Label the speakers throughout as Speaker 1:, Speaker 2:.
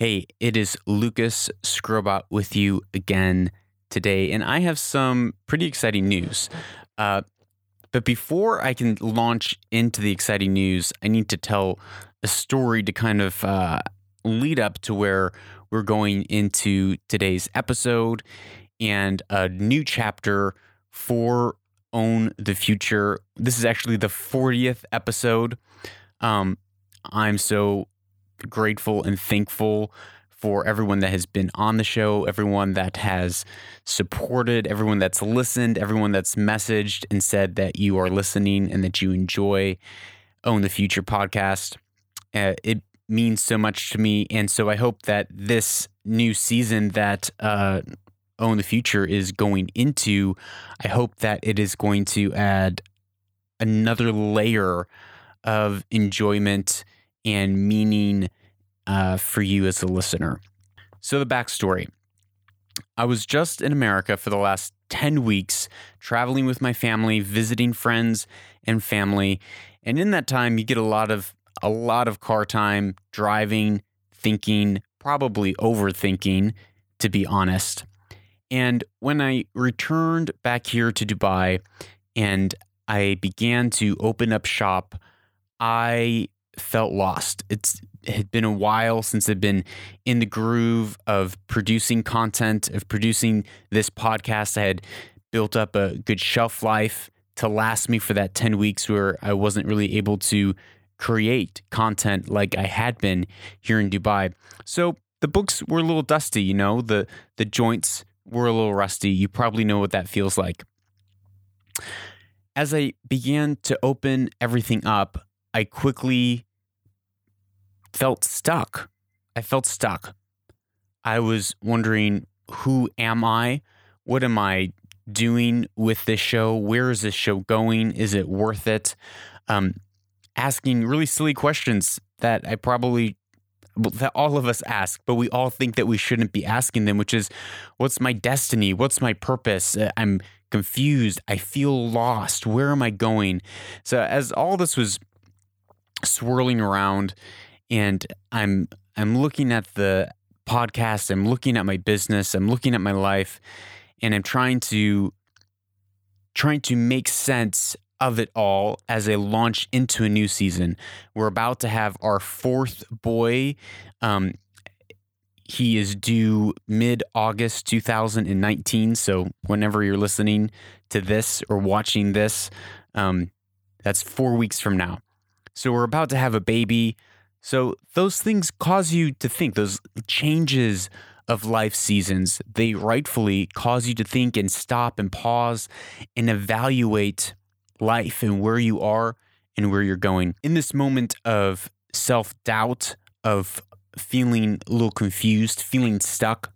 Speaker 1: Hey, it is Lucas Skrobot with you again today, and I have some pretty exciting news. Uh, but before I can launch into the exciting news, I need to tell a story to kind of uh, lead up to where we're going into today's episode and a new chapter for Own the Future. This is actually the 40th episode. Um, I'm so grateful and thankful for everyone that has been on the show, everyone that has supported, everyone that's listened, everyone that's messaged and said that you are listening and that you enjoy Own the Future podcast. Uh, it means so much to me. And so I hope that this new season that uh, Own the Future is going into, I hope that it is going to add another layer of enjoyment and meaning uh, for you as a listener. So, the backstory I was just in America for the last 10 weeks, traveling with my family, visiting friends and family. And in that time, you get a lot of a lot of car time, driving, thinking, probably overthinking, to be honest. And when I returned back here to Dubai and I began to open up shop, I felt lost. It's it had been a while since I've been in the groove of producing content, of producing this podcast. I had built up a good shelf life to last me for that 10 weeks where I wasn't really able to create content like I had been here in Dubai. So the books were a little dusty, you know, the the joints were a little rusty. You probably know what that feels like. As I began to open everything up, I quickly felt stuck. I felt stuck. I was wondering, who am I? What am I doing with this show? Where is this show going? Is it worth it? Um, asking really silly questions that I probably that all of us ask, but we all think that we shouldn't be asking them, which is, what's my destiny? What's my purpose? Uh, I'm confused. I feel lost. Where am I going? So as all this was swirling around and I'm I'm looking at the podcast, I'm looking at my business, I'm looking at my life, and I'm trying to trying to make sense of it all as I launch into a new season. We're about to have our fourth boy. Um, he is due mid August 2019. So, whenever you're listening to this or watching this, um, that's four weeks from now. So, we're about to have a baby. So those things cause you to think, those changes of life seasons, they rightfully cause you to think and stop and pause and evaluate life and where you are and where you're going. In this moment of self doubt, of feeling a little confused, feeling stuck,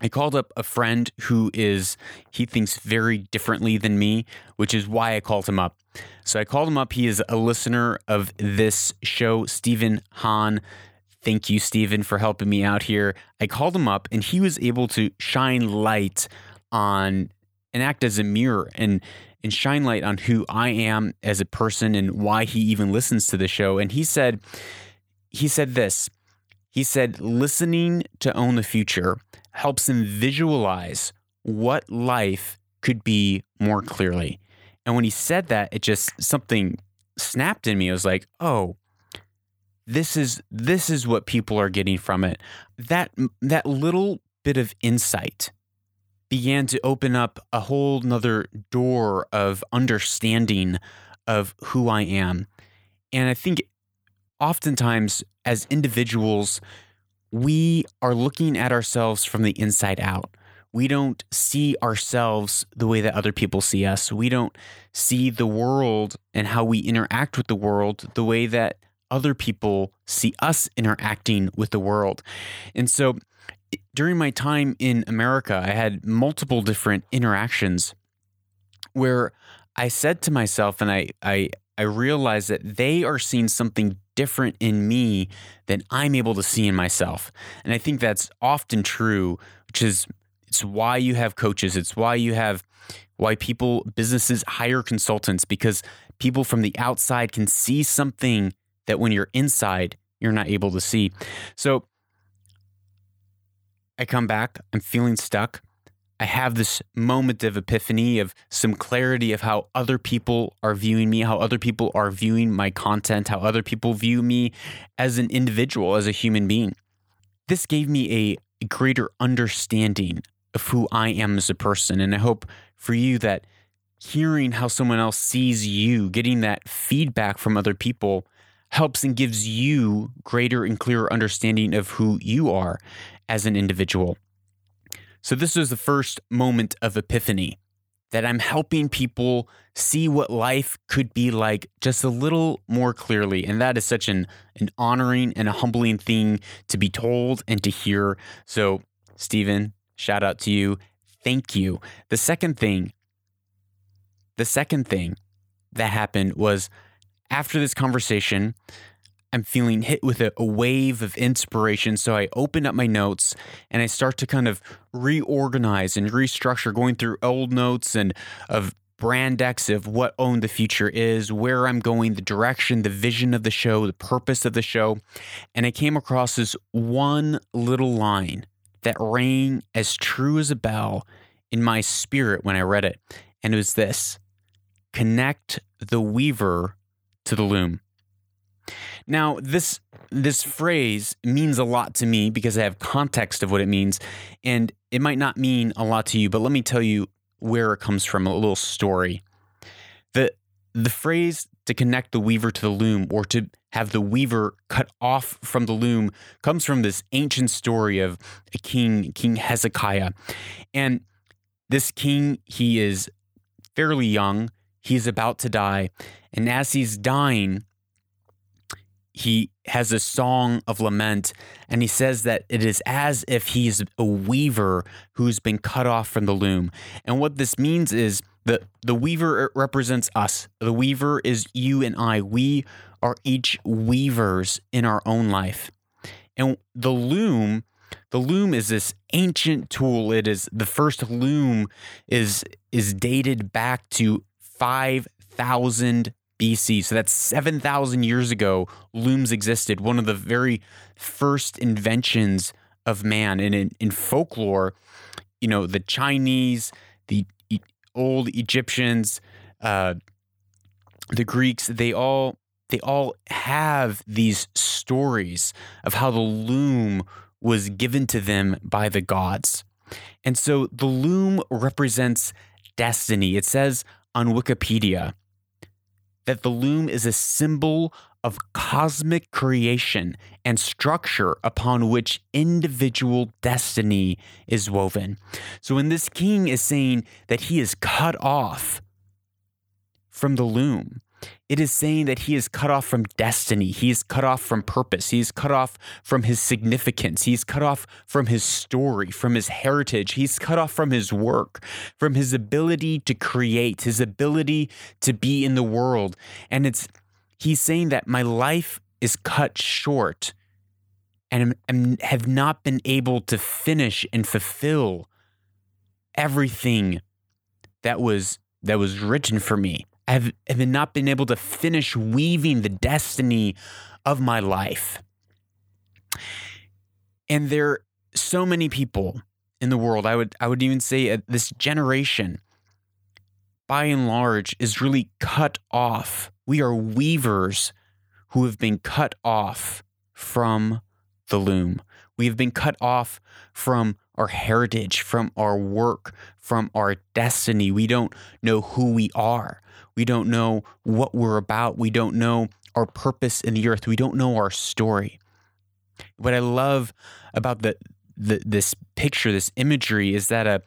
Speaker 1: I called up a friend who is, he thinks very differently than me, which is why I called him up. So I called him up. He is a listener of this show, Stephen Hahn. Thank you, Stephen, for helping me out here. I called him up and he was able to shine light on and act as a mirror and and shine light on who I am as a person and why he even listens to the show. And he said, he said this. He said, listening to Own the Future helps him visualize what life could be more clearly. And when he said that, it just something snapped in me. I was like, oh, this is this is what people are getting from it. That that little bit of insight began to open up a whole nother door of understanding of who I am. And I think oftentimes as individuals, we are looking at ourselves from the inside out. We don't see ourselves the way that other people see us. We don't see the world and how we interact with the world the way that other people see us interacting with the world. And so during my time in America, I had multiple different interactions where I said to myself, and I, I, I realized that they are seeing something different in me than I'm able to see in myself. And I think that's often true, which is it's why you have coaches. It's why you have why people businesses hire consultants because people from the outside can see something that when you're inside you're not able to see. So I come back, I'm feeling stuck. I have this moment of epiphany of some clarity of how other people are viewing me, how other people are viewing my content, how other people view me as an individual, as a human being. This gave me a greater understanding of who I am as a person. And I hope for you that hearing how someone else sees you, getting that feedback from other people, helps and gives you greater and clearer understanding of who you are as an individual. So, this was the first moment of epiphany that I'm helping people see what life could be like just a little more clearly. And that is such an, an honoring and a humbling thing to be told and to hear. So, Stephen, shout out to you. Thank you. The second thing, the second thing that happened was after this conversation, I'm feeling hit with a, a, wave of inspiration. So I open up my notes and I start to kind of reorganize and restructure, going through old notes and of brand decks of what Own the Future is, where I'm going, the direction, the vision of the show, the purpose of the show. And I came across this one little line that rang as true as a bell in my spirit when I read it. And it was this connect the weaver to the loom. Now, this this phrase means a lot to me because I have context of what it means, and it might not mean a lot to you, but let me tell you where it comes from, a little story. The the phrase to connect the weaver to the loom or to have the weaver cut off from the loom comes from this ancient story of a king, King Hezekiah. And this king, he is fairly young, he's about to die, and as he's dying, he has a song of lament and he says that it is as if he's a weaver who's been cut off from the loom. And what this means is that the weaver represents us. The weaver is you and I. We are each weavers in our own life. And the loom, the loom is this ancient tool. It is the first loom is is dated back to 5000 BC. So that's 7,000 years ago, looms existed, one of the very first inventions of man. And in, in folklore, you know, the Chinese, the e- old Egyptians, uh, the Greeks, they all they all have these stories of how the loom was given to them by the gods. And so the loom represents destiny. It says on Wikipedia that the loom is a symbol of cosmic creation and structure upon which individual destiny is woven. So when this king is saying that he is cut off from the loom, it is saying that he is cut off from destiny. He is cut off from purpose. He is cut off from his significance. He's cut off from his story, from his heritage. He's cut off from his work, from his ability to create, his ability to be in the world. And it's, he's saying that my life is cut short and I have not been able to finish and fulfill everything that was that was written for me have, have not been able to finish weaving the destiny of my life. And there are so many people in the world, I would I would even say uh, this generation by and large is really cut off. We are weavers who have been cut off from the loom. We have been cut off from our heritage, from our work, from our destiny. We don't know who we are. We don't know what we're about. We don't know our purpose in the earth. We don't know our story. What I love about the, the this picture, this imagery, is that a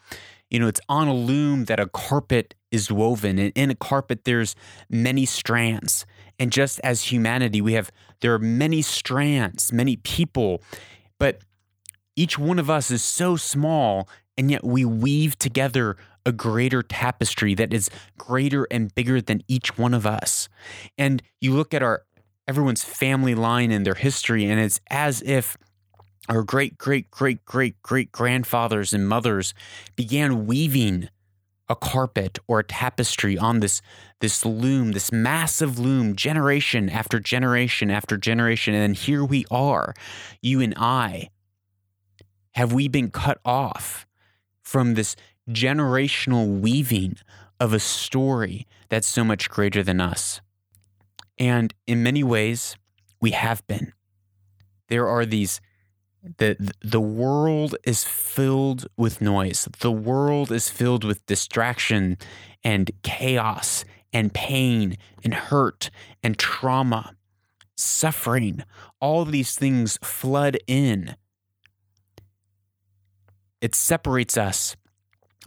Speaker 1: you know it's on a loom that a carpet is woven, and in a carpet there's many strands. And just as humanity, we have there are many strands, many people, but each one of us is so small, and yet we weave together a greater tapestry that is greater and bigger than each one of us. And you look at our everyone's family line and their history, and it's as if our great, great, great, great, great grandfathers and mothers began weaving a carpet or a tapestry on this this loom, this massive loom, generation after generation after generation. And here we are, you and I, have we been cut off from this generational weaving of a story that's so much greater than us? And in many ways, we have been. There are these the the world is filled with noise. The world is filled with distraction and chaos and pain and hurt and trauma, suffering. All these things flood in. It separates us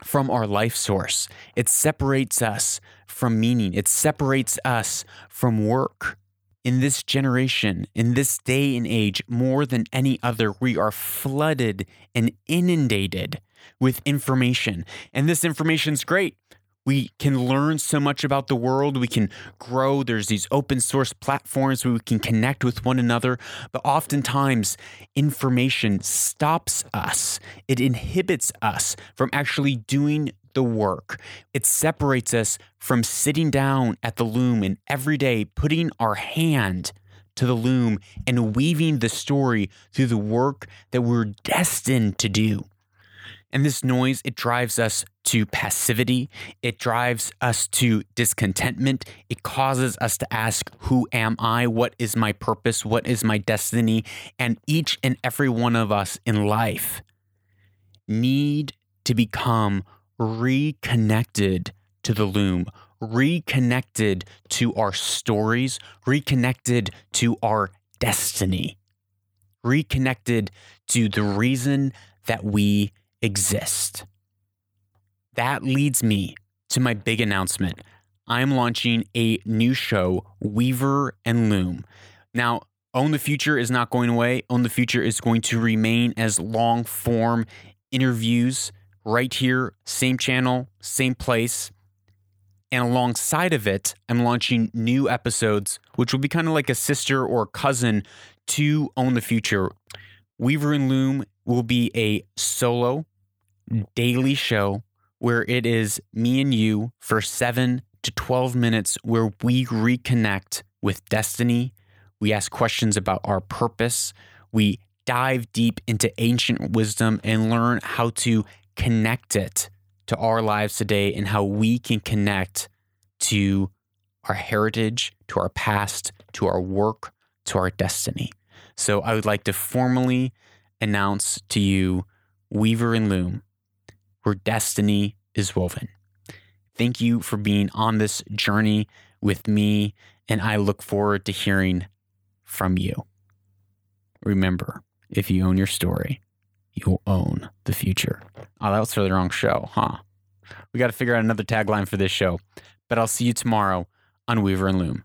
Speaker 1: from our life source. It separates us from meaning. It separates us from work. In this generation, in this day and age, more than any other, we are flooded and inundated with information. And this information is great. We can learn so much about the world. We can grow. There's these open source platforms where we can connect with one another. But oftentimes, information stops us, it inhibits us from actually doing the work. It separates us from sitting down at the loom and every day putting our hand to the loom and weaving the story through the work that we're destined to do. And this noise, it drives us to passivity. It drives us to discontentment. It causes us to ask, Who am I? What is my purpose? What is my destiny? And each and every one of us in life need to become reconnected to the loom, reconnected to our stories, reconnected to our destiny, reconnected to the reason that we exist. That leads me to my big announcement. I'm launching a new show, Weaver and Loom. Now, Own the Future is not going away. Own the Future is going to remain as long form interviews right here, same channel, same place. And alongside of it, I'm launching new episodes, which will be kind of like a sister or cousin to Own the Future. Weaver and Loom will be a solo daily show where it is me and you for seven to 12 minutes where we reconnect with destiny. We ask questions about our purpose. We dive deep into ancient wisdom and learn how to connect it to our lives today and how we can connect to our heritage, to our past, to our work, to our destiny. So I would like to formally announce to you Weaver and Loom, where destiny is woven. Thank you for being on this journey with me, and I look forward to hearing from you. Remember, if you own your story, you'll own the future. Oh, that was for the wrong show, huh? We got to figure out another tagline for this show. But I'll see you tomorrow on Weaver and Loom.